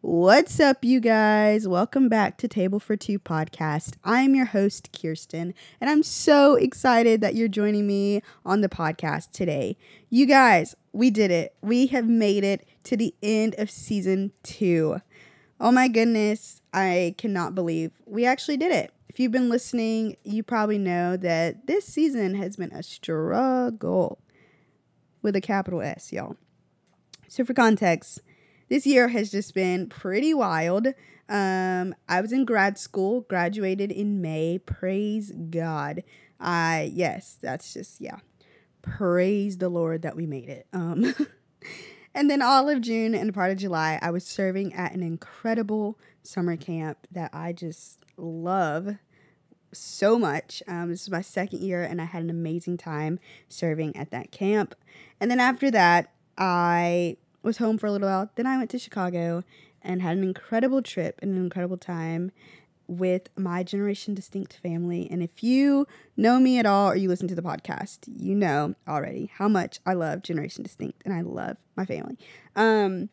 What's up, you guys? Welcome back to Table for Too podcast. I'm your host, Kirsten, and I'm so excited that you're joining me on the podcast today. You guys, we did it. We have made it to the end of season two. Oh my goodness, I cannot believe we actually did it. If you've been listening, you probably know that this season has been a struggle with a capital S, y'all. So, for context, this year has just been pretty wild. Um, I was in grad school, graduated in May. Praise God. I yes, that's just yeah. Praise the Lord that we made it. Um, and then all of June and part of July, I was serving at an incredible summer camp that I just love so much. Um, this is my second year, and I had an amazing time serving at that camp. And then after that, I was home for a little while. Then I went to Chicago and had an incredible trip and an incredible time with my Generation Distinct family. And if you know me at all or you listen to the podcast, you know already how much I love Generation Distinct and I love my family. Um,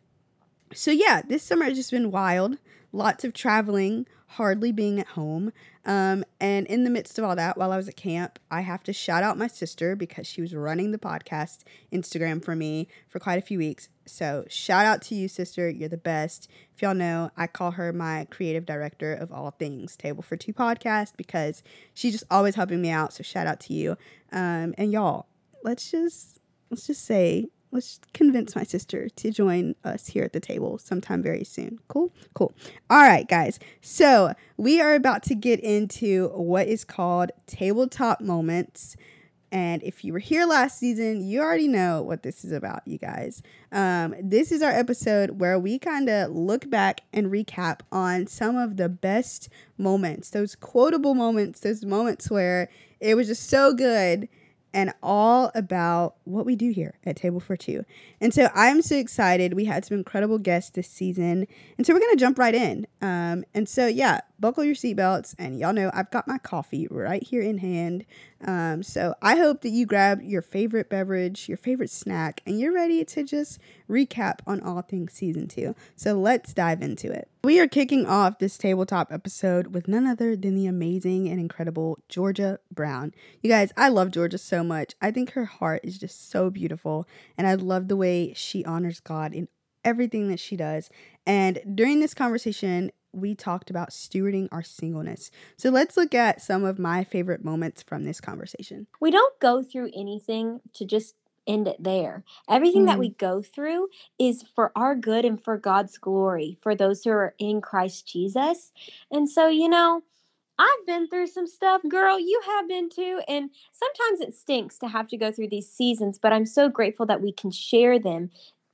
so, yeah, this summer has just been wild. Lots of traveling, hardly being at home. Um, and in the midst of all that, while I was at camp, I have to shout out my sister because she was running the podcast Instagram for me for quite a few weeks. So, shout out to you, sister. You're the best. If y'all know, I call her my creative director of all things Table for Too podcast because she's just always helping me out. So, shout out to you. Um, and y'all, let's just let's just say let's convince my sister to join us here at the table sometime very soon. Cool? Cool. All right, guys. So we are about to get into what is called tabletop moments. And if you were here last season, you already know what this is about, you guys. Um, this is our episode where we kind of look back and recap on some of the best moments, those quotable moments, those moments where it was just so good and all about what we do here at Table for Too. And so I'm so excited. We had some incredible guests this season. And so we're going to jump right in. Um, and so, yeah, buckle your seatbelts. And y'all know I've got my coffee right here in hand. Um, so I hope that you grab your favorite beverage, your favorite snack, and you're ready to just recap on all things season two. So let's dive into it. We are kicking off this tabletop episode with none other than the amazing and incredible Georgia Brown. You guys, I love Georgia so much. I think her heart is just so beautiful, and I love the way she honors God in everything that she does. And during this conversation, we talked about stewarding our singleness. So let's look at some of my favorite moments from this conversation. We don't go through anything to just end it there. Everything mm. that we go through is for our good and for God's glory, for those who are in Christ Jesus. And so, you know, I've been through some stuff, girl. You have been too. And sometimes it stinks to have to go through these seasons, but I'm so grateful that we can share them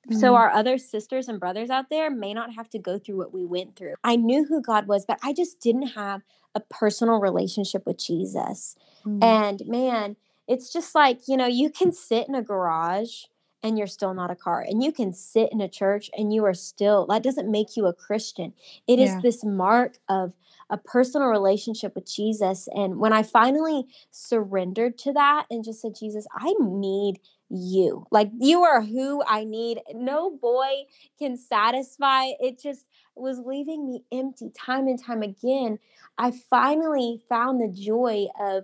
so, mm. our other sisters and brothers out there may not have to go through what we went through. I knew who God was, but I just didn't have a personal relationship with Jesus. Mm. And man, it's just like, you know, you can sit in a garage and you're still not a car. And you can sit in a church and you are still, that doesn't make you a Christian. It yeah. is this mark of a personal relationship with Jesus. And when I finally surrendered to that and just said, Jesus, I need you. Like you are who I need. No boy can satisfy. It just was leaving me empty time and time again. I finally found the joy of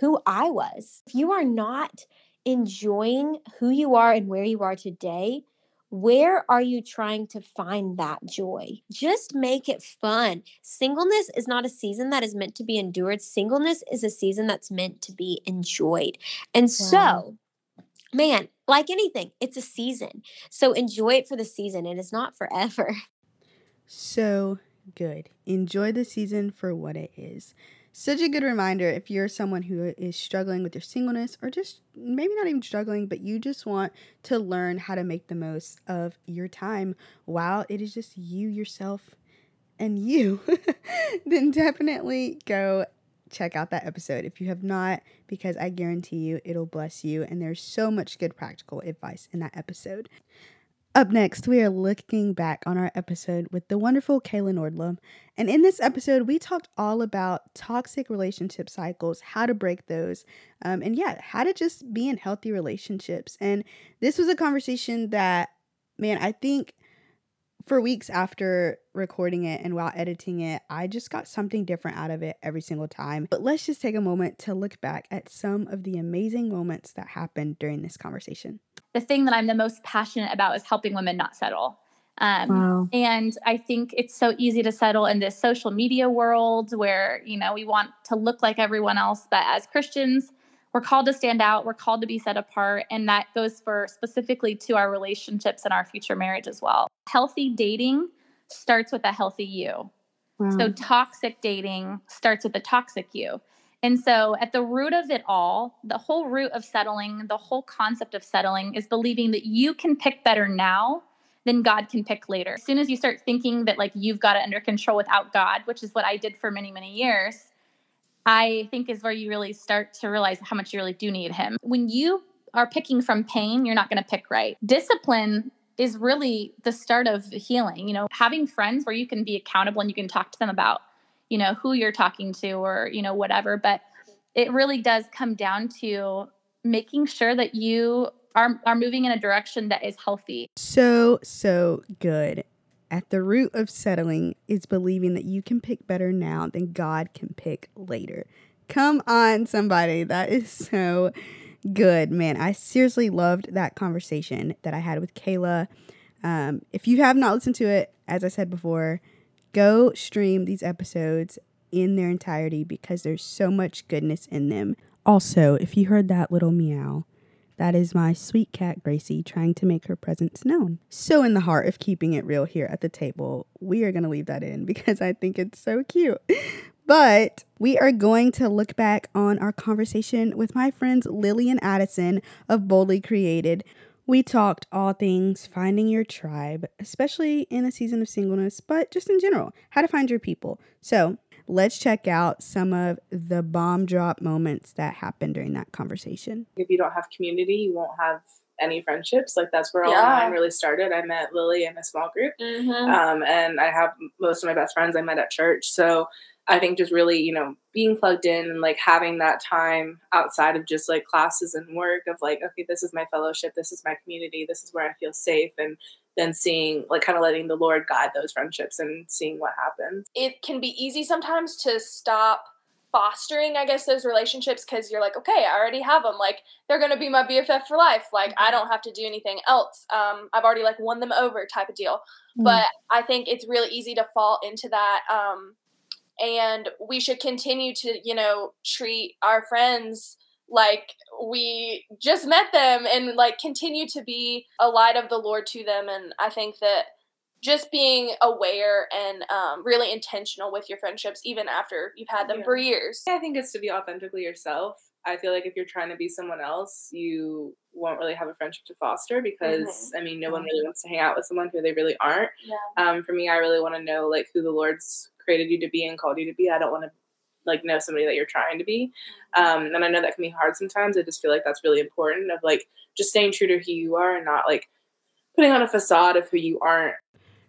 who I was. If you are not enjoying who you are and where you are today, where are you trying to find that joy? Just make it fun. Singleness is not a season that is meant to be endured. Singleness is a season that's meant to be enjoyed. And wow. so, man, like anything, it's a season. So enjoy it for the season. It is not forever. So good. Enjoy the season for what it is. Such a good reminder if you're someone who is struggling with your singleness or just maybe not even struggling, but you just want to learn how to make the most of your time while it is just you, yourself, and you, then definitely go check out that episode if you have not, because I guarantee you it'll bless you. And there's so much good practical advice in that episode. Up next, we are looking back on our episode with the wonderful Kayla Nordlum. And in this episode, we talked all about toxic relationship cycles, how to break those, um, and yeah, how to just be in healthy relationships. And this was a conversation that, man, I think for weeks after recording it and while editing it, I just got something different out of it every single time. But let's just take a moment to look back at some of the amazing moments that happened during this conversation. The thing that I'm the most passionate about is helping women not settle. Um, wow. And I think it's so easy to settle in this social media world where, you know, we want to look like everyone else. But as Christians, we're called to stand out, we're called to be set apart. And that goes for specifically to our relationships and our future marriage as well. Healthy dating starts with a healthy you. Wow. So toxic dating starts with a toxic you. And so, at the root of it all, the whole root of settling, the whole concept of settling is believing that you can pick better now than God can pick later. As soon as you start thinking that like you've got it under control without God, which is what I did for many, many years, I think is where you really start to realize how much you really do need him. When you are picking from pain, you're not going to pick right. Discipline is really the start of healing. You know, having friends where you can be accountable and you can talk to them about, you know, who you're talking to or, you know, whatever. But it really does come down to making sure that you are, are moving in a direction that is healthy. So, so good. At the root of settling is believing that you can pick better now than God can pick later. Come on, somebody. That is so good. Man, I seriously loved that conversation that I had with Kayla. Um, if you have not listened to it, as I said before, go stream these episodes in their entirety because there's so much goodness in them. Also, if you heard that little meow, that is my sweet cat Gracie trying to make her presence known. So, in the heart of keeping it real here at the table, we are going to leave that in because I think it's so cute. But we are going to look back on our conversation with my friends Lily and Addison of Boldly Created. We talked all things finding your tribe, especially in a season of singleness, but just in general, how to find your people. So, let's check out some of the bomb drop moments that happened during that conversation. If you don't have community, you won't have any friendships. Like that's where all yeah. mine really started. I met Lily in a small group, mm-hmm. um, and I have most of my best friends I met at church. So I think just really, you know, being plugged in and like having that time outside of just like classes and work of like, okay, this is my fellowship, this is my community, this is where I feel safe, and then seeing like kind of letting the Lord guide those friendships and seeing what happens. It can be easy sometimes to stop fostering, I guess, those relationships because you're like, okay, I already have them. Like they're gonna be my BFF for life. Like I don't have to do anything else. Um, I've already like won them over, type of deal. Mm. But I think it's really easy to fall into that. Um, and we should continue to, you know, treat our friends like we just met them and like continue to be a light of the Lord to them. And I think that just being aware and um, really intentional with your friendships, even after you've had them yeah. for years. I think it's to be authentically yourself. I feel like if you're trying to be someone else, you won't really have a friendship to foster because mm-hmm. I mean, no one really wants to hang out with someone who they really aren't. Yeah. Um, for me, I really want to know like who the Lord's created you to be and called you to be. I don't want to like know somebody that you're trying to be. Um, and I know that can be hard sometimes. I just feel like that's really important of like just staying true to who you are and not like putting on a facade of who you aren't.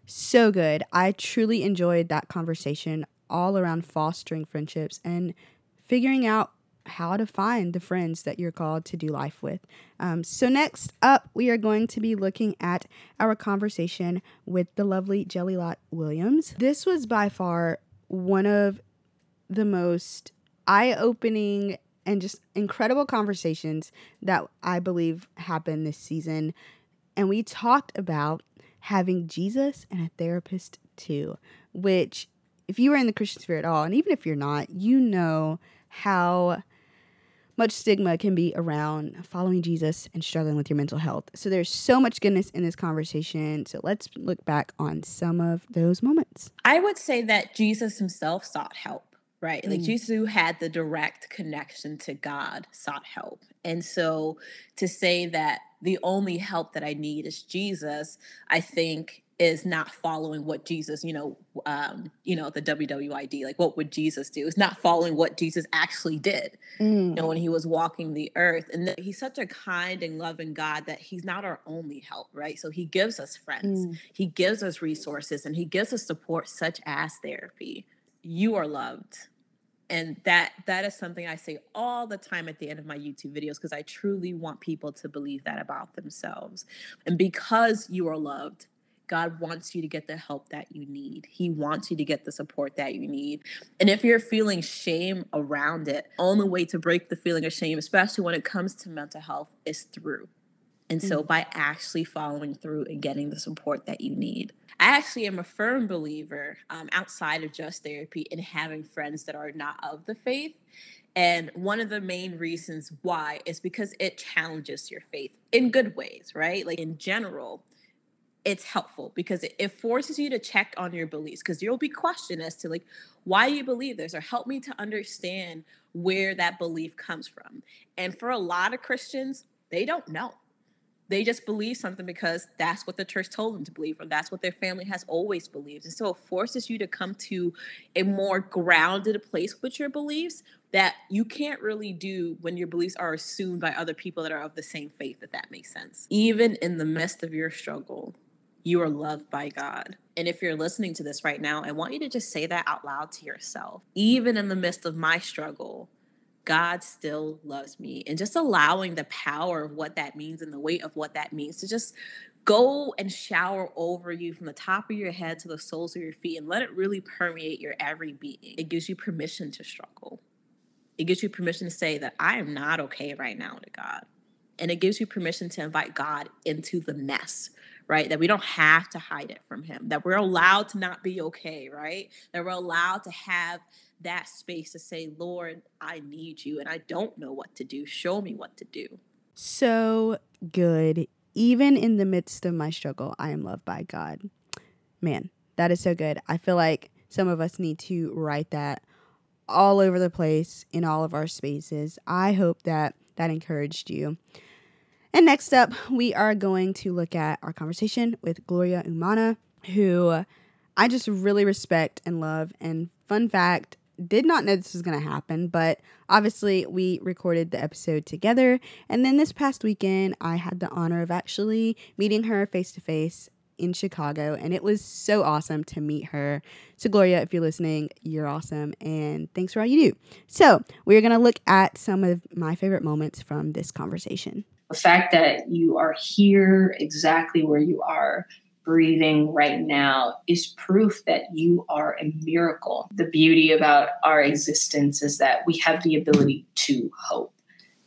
So good. I truly enjoyed that conversation all around fostering friendships and figuring out how to find the friends that you're called to do life with. Um, so, next up, we are going to be looking at our conversation with the lovely Jelly Lot Williams. This was by far one of the most eye opening and just incredible conversations that I believe happened this season. And we talked about having Jesus and a therapist too, which, if you are in the Christian sphere at all, and even if you're not, you know how much stigma can be around following Jesus and struggling with your mental health. So there's so much goodness in this conversation. So let's look back on some of those moments. I would say that Jesus himself sought help right? Mm. Like Jesus, who had the direct connection to God, sought help. And so to say that the only help that I need is Jesus, I think is not following what Jesus, you know, um, you know, the WWJD, like what would Jesus do? Is not following what Jesus actually did, mm. you know, when he was walking the earth. And that he's such a kind and loving God that he's not our only help, right? So he gives us friends, mm. he gives us resources, and he gives us support such as therapy. You are loved and that that is something i say all the time at the end of my youtube videos because i truly want people to believe that about themselves and because you are loved God wants you to get the help that you need. He wants you to get the support that you need. And if you're feeling shame around it, only way to break the feeling of shame, especially when it comes to mental health, is through. And so mm. by actually following through and getting the support that you need. I actually am a firm believer um, outside of just therapy in having friends that are not of the faith. And one of the main reasons why is because it challenges your faith in good ways, right? Like in general, it's helpful because it, it forces you to check on your beliefs because you'll be questioned as to like why you believe this or help me to understand where that belief comes from and for a lot of christians they don't know they just believe something because that's what the church told them to believe or that's what their family has always believed and so it forces you to come to a more grounded place with your beliefs that you can't really do when your beliefs are assumed by other people that are of the same faith if that makes sense even in the midst of your struggle you are loved by God. And if you're listening to this right now, I want you to just say that out loud to yourself. Even in the midst of my struggle, God still loves me. And just allowing the power of what that means and the weight of what that means to just go and shower over you from the top of your head to the soles of your feet and let it really permeate your every being. It gives you permission to struggle. It gives you permission to say that I am not okay right now to God. And it gives you permission to invite God into the mess right? That we don't have to hide it from him, that we're allowed to not be okay, right? That we're allowed to have that space to say, Lord, I need you and I don't know what to do. Show me what to do. So good. Even in the midst of my struggle, I am loved by God. Man, that is so good. I feel like some of us need to write that all over the place in all of our spaces. I hope that that encouraged you. And next up, we are going to look at our conversation with Gloria Umana, who I just really respect and love. And fun fact, did not know this was going to happen, but obviously we recorded the episode together. And then this past weekend, I had the honor of actually meeting her face to face in Chicago, and it was so awesome to meet her. So, Gloria, if you're listening, you're awesome, and thanks for all you do. So, we're going to look at some of my favorite moments from this conversation the fact that you are here exactly where you are breathing right now is proof that you are a miracle. The beauty about our existence is that we have the ability to hope.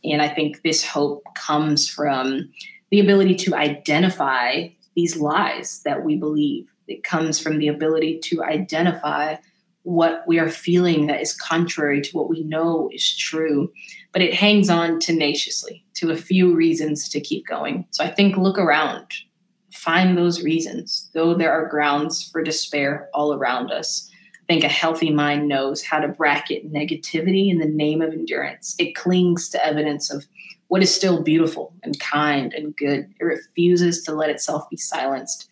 And I think this hope comes from the ability to identify these lies that we believe. It comes from the ability to identify what we are feeling that is contrary to what we know is true, but it hangs on tenaciously to a few reasons to keep going. So I think look around, find those reasons, though there are grounds for despair all around us. I think a healthy mind knows how to bracket negativity in the name of endurance. It clings to evidence of what is still beautiful and kind and good. It refuses to let itself be silenced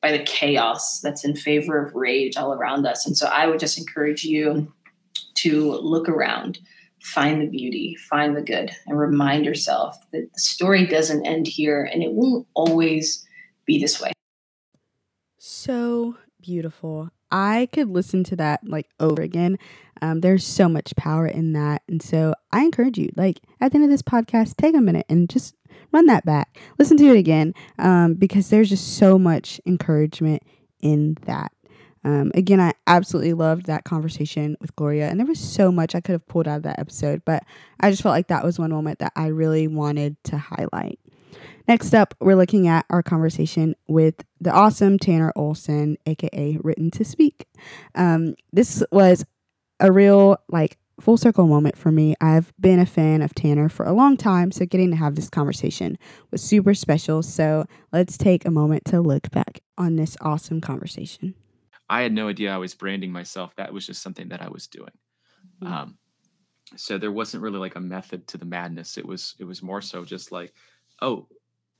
by the chaos that's in favor of rage all around us. And so I would just encourage you to look around, find the beauty, find the good, and remind yourself that the story doesn't end here and it won't always be this way. So beautiful. I could listen to that like over again. Um, there's so much power in that. And so I encourage you, like at the end of this podcast, take a minute and just run that back, listen to it again, um, because there's just so much encouragement in that. Um, again, I absolutely loved that conversation with Gloria, and there was so much I could have pulled out of that episode, but I just felt like that was one moment that I really wanted to highlight. Next up, we're looking at our conversation with the awesome Tanner Olson, aka Written to Speak. Um, this was a real like full circle moment for me. I've been a fan of Tanner for a long time, so getting to have this conversation was super special. So let's take a moment to look back on this awesome conversation. I had no idea I was branding myself. That was just something that I was doing. Mm-hmm. Um, so there wasn't really like a method to the madness. It was it was more so just like, oh,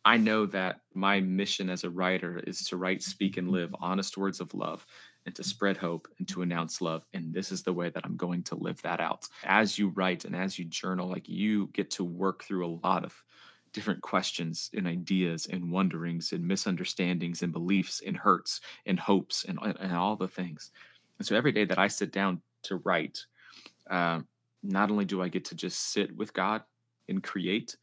I know that my mission as a writer is to write, speak, and live honest words of love and to spread hope and to announce love. And this is the way that I'm going to live that out. As you write and as you journal, like you get to work through a lot of different questions and ideas and wonderings and misunderstandings and beliefs and hurts and hopes and, and all the things. And so every day that I sit down to write, uh, not only do I get to just sit with God and create,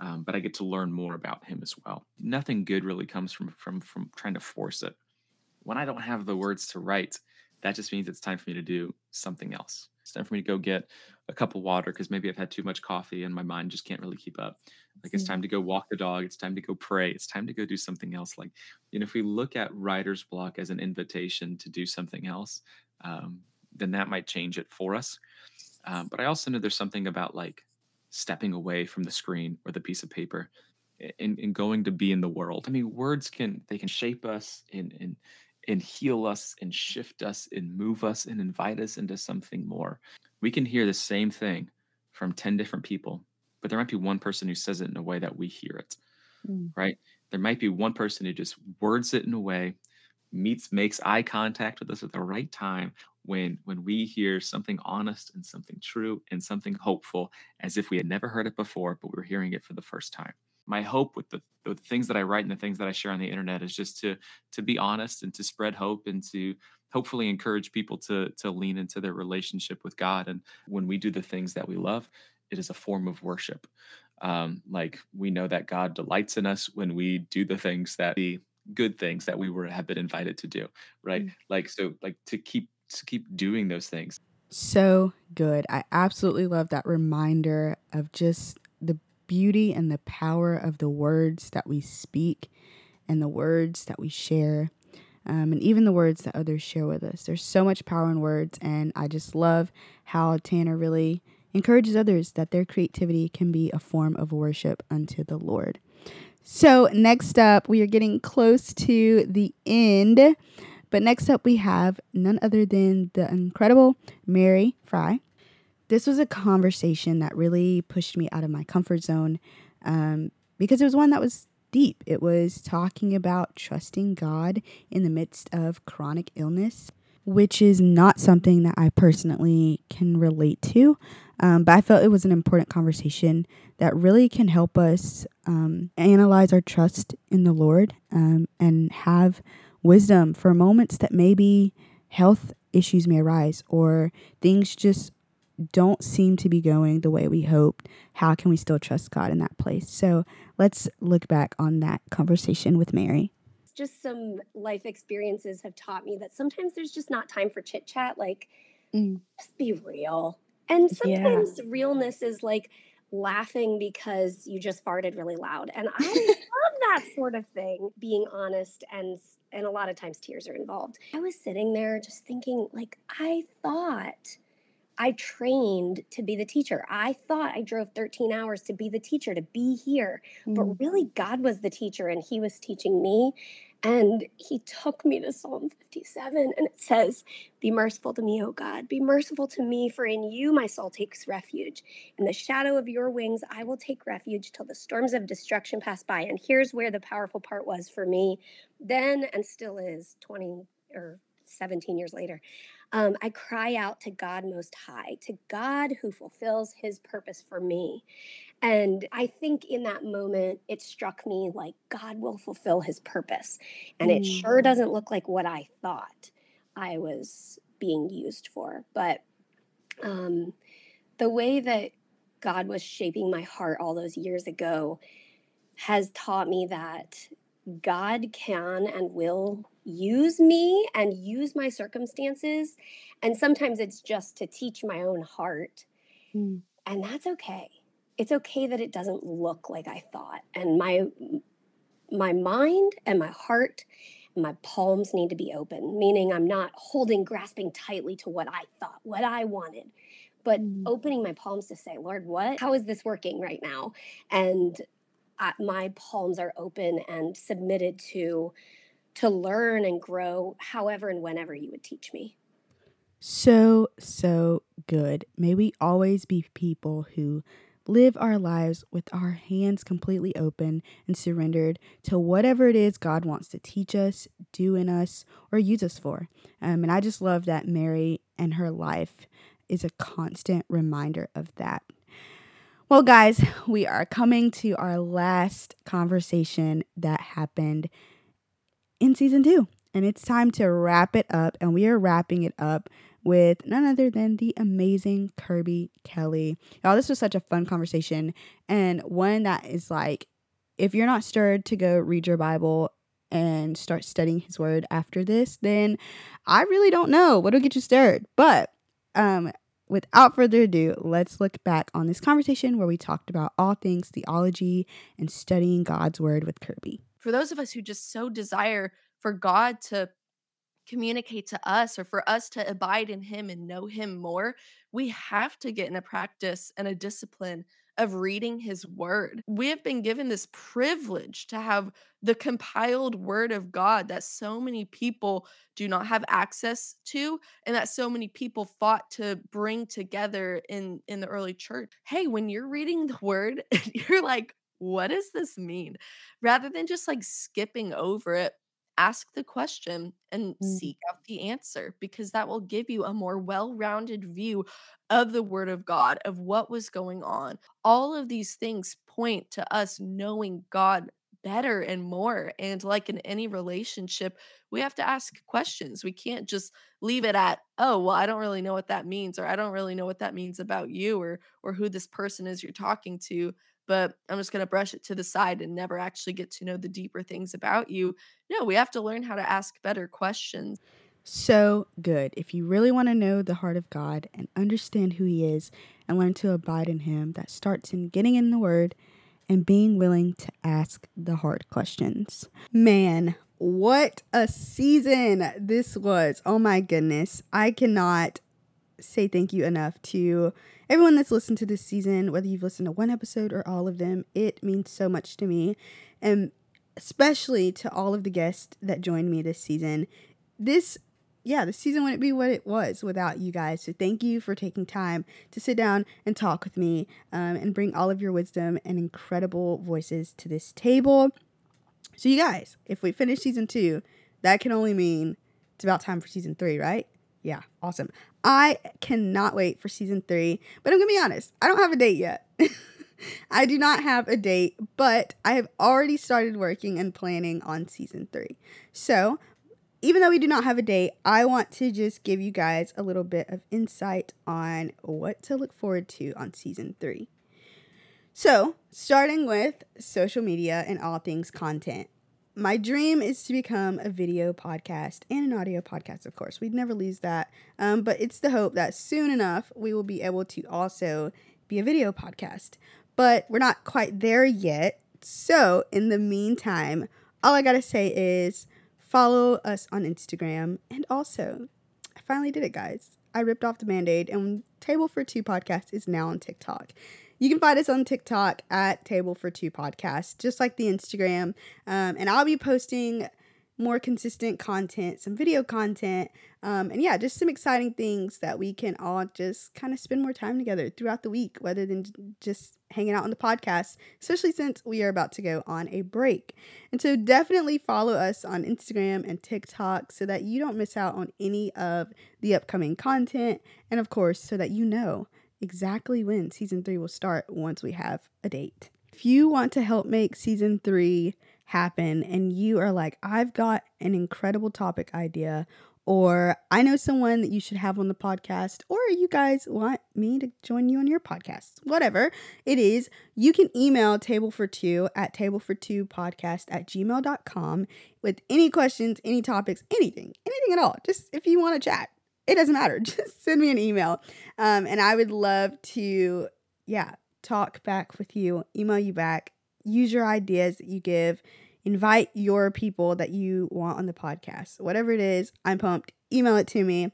um, but I get to learn more about Him as well. Nothing good really comes from from from trying to force it. when I don't have the words to write, that just means it's time for me to do something else. It's time for me to go get a cup of water because maybe I've had too much coffee and my mind just can't really keep up. Like it's time to go walk the dog. It's time to go pray. It's time to go do something else. Like, you know, if we look at writer's block as an invitation to do something else, um, then that might change it for us. Um, but I also know there's something about like stepping away from the screen or the piece of paper and, and going to be in the world. I mean, words can they can shape us and and and heal us and shift us and move us and invite us into something more. We can hear the same thing from 10 different people, but there might be one person who says it in a way that we hear it. Mm. Right? There might be one person who just words it in a way meets makes eye contact with us at the right time when when we hear something honest and something true and something hopeful as if we had never heard it before but we are hearing it for the first time. My hope with the, the things that i write and the things that i share on the internet is just to to be honest and to spread hope and to hopefully encourage people to to lean into their relationship with god. And when we do the things that we love it is a form of worship. Um, like we know that god delights in us when we do the things that the good things that we were have been invited to do right? Mm. like so like to keep to keep doing those things. So good. I absolutely love that reminder of just the beauty and the power of the words that we speak and the words that we share um, and even the words that others share with us. There's so much power in words and i just love how tanner really encourages others that their creativity can be a form of worship unto the lord. So, next up, we are getting close to the end. But next up, we have none other than the incredible Mary Fry. This was a conversation that really pushed me out of my comfort zone um, because it was one that was deep. It was talking about trusting God in the midst of chronic illness, which is not something that I personally can relate to. Um, but I felt it was an important conversation that really can help us um, analyze our trust in the Lord um, and have wisdom for moments that maybe health issues may arise or things just don't seem to be going the way we hoped. How can we still trust God in that place? So let's look back on that conversation with Mary. Just some life experiences have taught me that sometimes there's just not time for chit chat. Like, mm. just be real and sometimes yeah. realness is like laughing because you just farted really loud. And I love that sort of thing, being honest and and a lot of times tears are involved. I was sitting there just thinking like I thought I trained to be the teacher. I thought I drove 13 hours to be the teacher, to be here. Mm. But really, God was the teacher and He was teaching me. And he took me to Psalm 57, and it says, Be merciful to me, O God. Be merciful to me, for in you my soul takes refuge. In the shadow of your wings, I will take refuge till the storms of destruction pass by. And here's where the powerful part was for me then and still is 20 or 17 years later. Um, I cry out to God Most High, to God who fulfills his purpose for me. And I think in that moment, it struck me like God will fulfill his purpose. And mm. it sure mm. doesn't look like what I thought I was being used for. But um, the way that God was shaping my heart all those years ago has taught me that God can and will use me and use my circumstances. And sometimes it's just to teach my own heart. Mm. And that's okay it's okay that it doesn't look like I thought. And my my mind and my heart and my palms need to be open, meaning I'm not holding, grasping tightly to what I thought, what I wanted, but mm. opening my palms to say, Lord, what? How is this working right now? And I, my palms are open and submitted to to learn and grow however and whenever you would teach me. So, so good. May we always be people who live our lives with our hands completely open and surrendered to whatever it is God wants to teach us, do in us, or use us for. Um, and I just love that Mary and her life is a constant reminder of that. Well, guys, we are coming to our last conversation that happened in season two. And it's time to wrap it up. And we are wrapping it up with none other than the amazing Kirby Kelly. Y'all, this was such a fun conversation and one that is like, if you're not stirred to go read your Bible, and start studying his word after this, then I really don't know what'll get you stirred. But um, without further ado, let's look back on this conversation where we talked about all things theology and studying God's word with Kirby. For those of us who just so desire for God to communicate to us or for us to abide in him and know him more, we have to get in a practice and a discipline of reading his word. We have been given this privilege to have the compiled word of God that so many people do not have access to and that so many people fought to bring together in in the early church. Hey, when you're reading the word, you're like, what does this mean? Rather than just like skipping over it, ask the question and mm. seek out the answer because that will give you a more well rounded view of the Word of God, of what was going on. All of these things point to us knowing God better and more. And like in any relationship, we have to ask questions. We can't just leave it at, oh, well, I don't really know what that means, or I don't really know what that means about you or or who this person is you're talking to but I'm just going to brush it to the side and never actually get to know the deeper things about you. No, we have to learn how to ask better questions. So good. If you really want to know the heart of God and understand who He is and learn to abide in Him, that starts in getting in the Word and being willing to ask the hard questions. Man, what a season this was. Oh my goodness. I cannot say thank you enough to everyone that's listened to this season, whether you've listened to one episode or all of them. It means so much to me. And especially to all of the guests that joined me this season. This yeah, the season wouldn't be what it was without you guys. So thank you for taking time to sit down and talk with me um, and bring all of your wisdom and incredible voices to this table. So, you guys, if we finish season two, that can only mean it's about time for season three, right? Yeah, awesome. I cannot wait for season three, but I'm gonna be honest, I don't have a date yet. I do not have a date, but I have already started working and planning on season three. So, even though we do not have a date, I want to just give you guys a little bit of insight on what to look forward to on season three. So, starting with social media and all things content my dream is to become a video podcast and an audio podcast, of course. We'd never lose that. Um, but it's the hope that soon enough we will be able to also be a video podcast. But we're not quite there yet. So, in the meantime, all I gotta say is follow us on Instagram. And also, I finally did it, guys. I ripped off the band aid, and Table for Too podcast is now on TikTok. You can find us on TikTok at Table for Too Podcast, just like the Instagram. Um, and I'll be posting more consistent content, some video content, um, and yeah, just some exciting things that we can all just kind of spend more time together throughout the week, rather than just hanging out on the podcast, especially since we are about to go on a break. And so definitely follow us on Instagram and TikTok so that you don't miss out on any of the upcoming content, and of course, so that you know exactly when season three will start once we have a date. If you want to help make season three happen and you are like, I've got an incredible topic idea, or I know someone that you should have on the podcast, or you guys want me to join you on your podcast, whatever it is, you can email table for two at table for two podcast at gmail.com with any questions, any topics, anything, anything at all. Just if you want to chat it doesn't matter. Just send me an email. Um, and I would love to, yeah, talk back with you, email you back, use your ideas that you give, invite your people that you want on the podcast. Whatever it is, I'm pumped. Email it to me.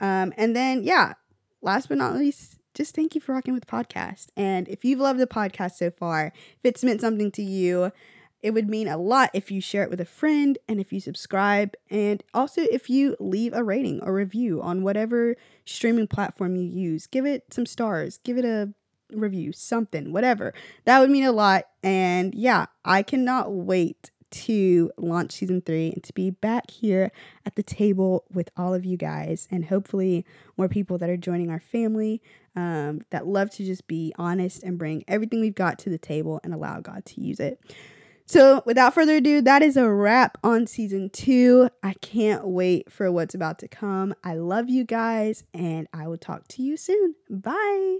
Um, and then, yeah, last but not least, just thank you for rocking with the podcast. And if you've loved the podcast so far, if it's meant something to you, it would mean a lot if you share it with a friend and if you subscribe, and also if you leave a rating or review on whatever streaming platform you use. Give it some stars, give it a review, something, whatever. That would mean a lot. And yeah, I cannot wait to launch season three and to be back here at the table with all of you guys and hopefully more people that are joining our family um, that love to just be honest and bring everything we've got to the table and allow God to use it. So, without further ado, that is a wrap on season two. I can't wait for what's about to come. I love you guys, and I will talk to you soon. Bye.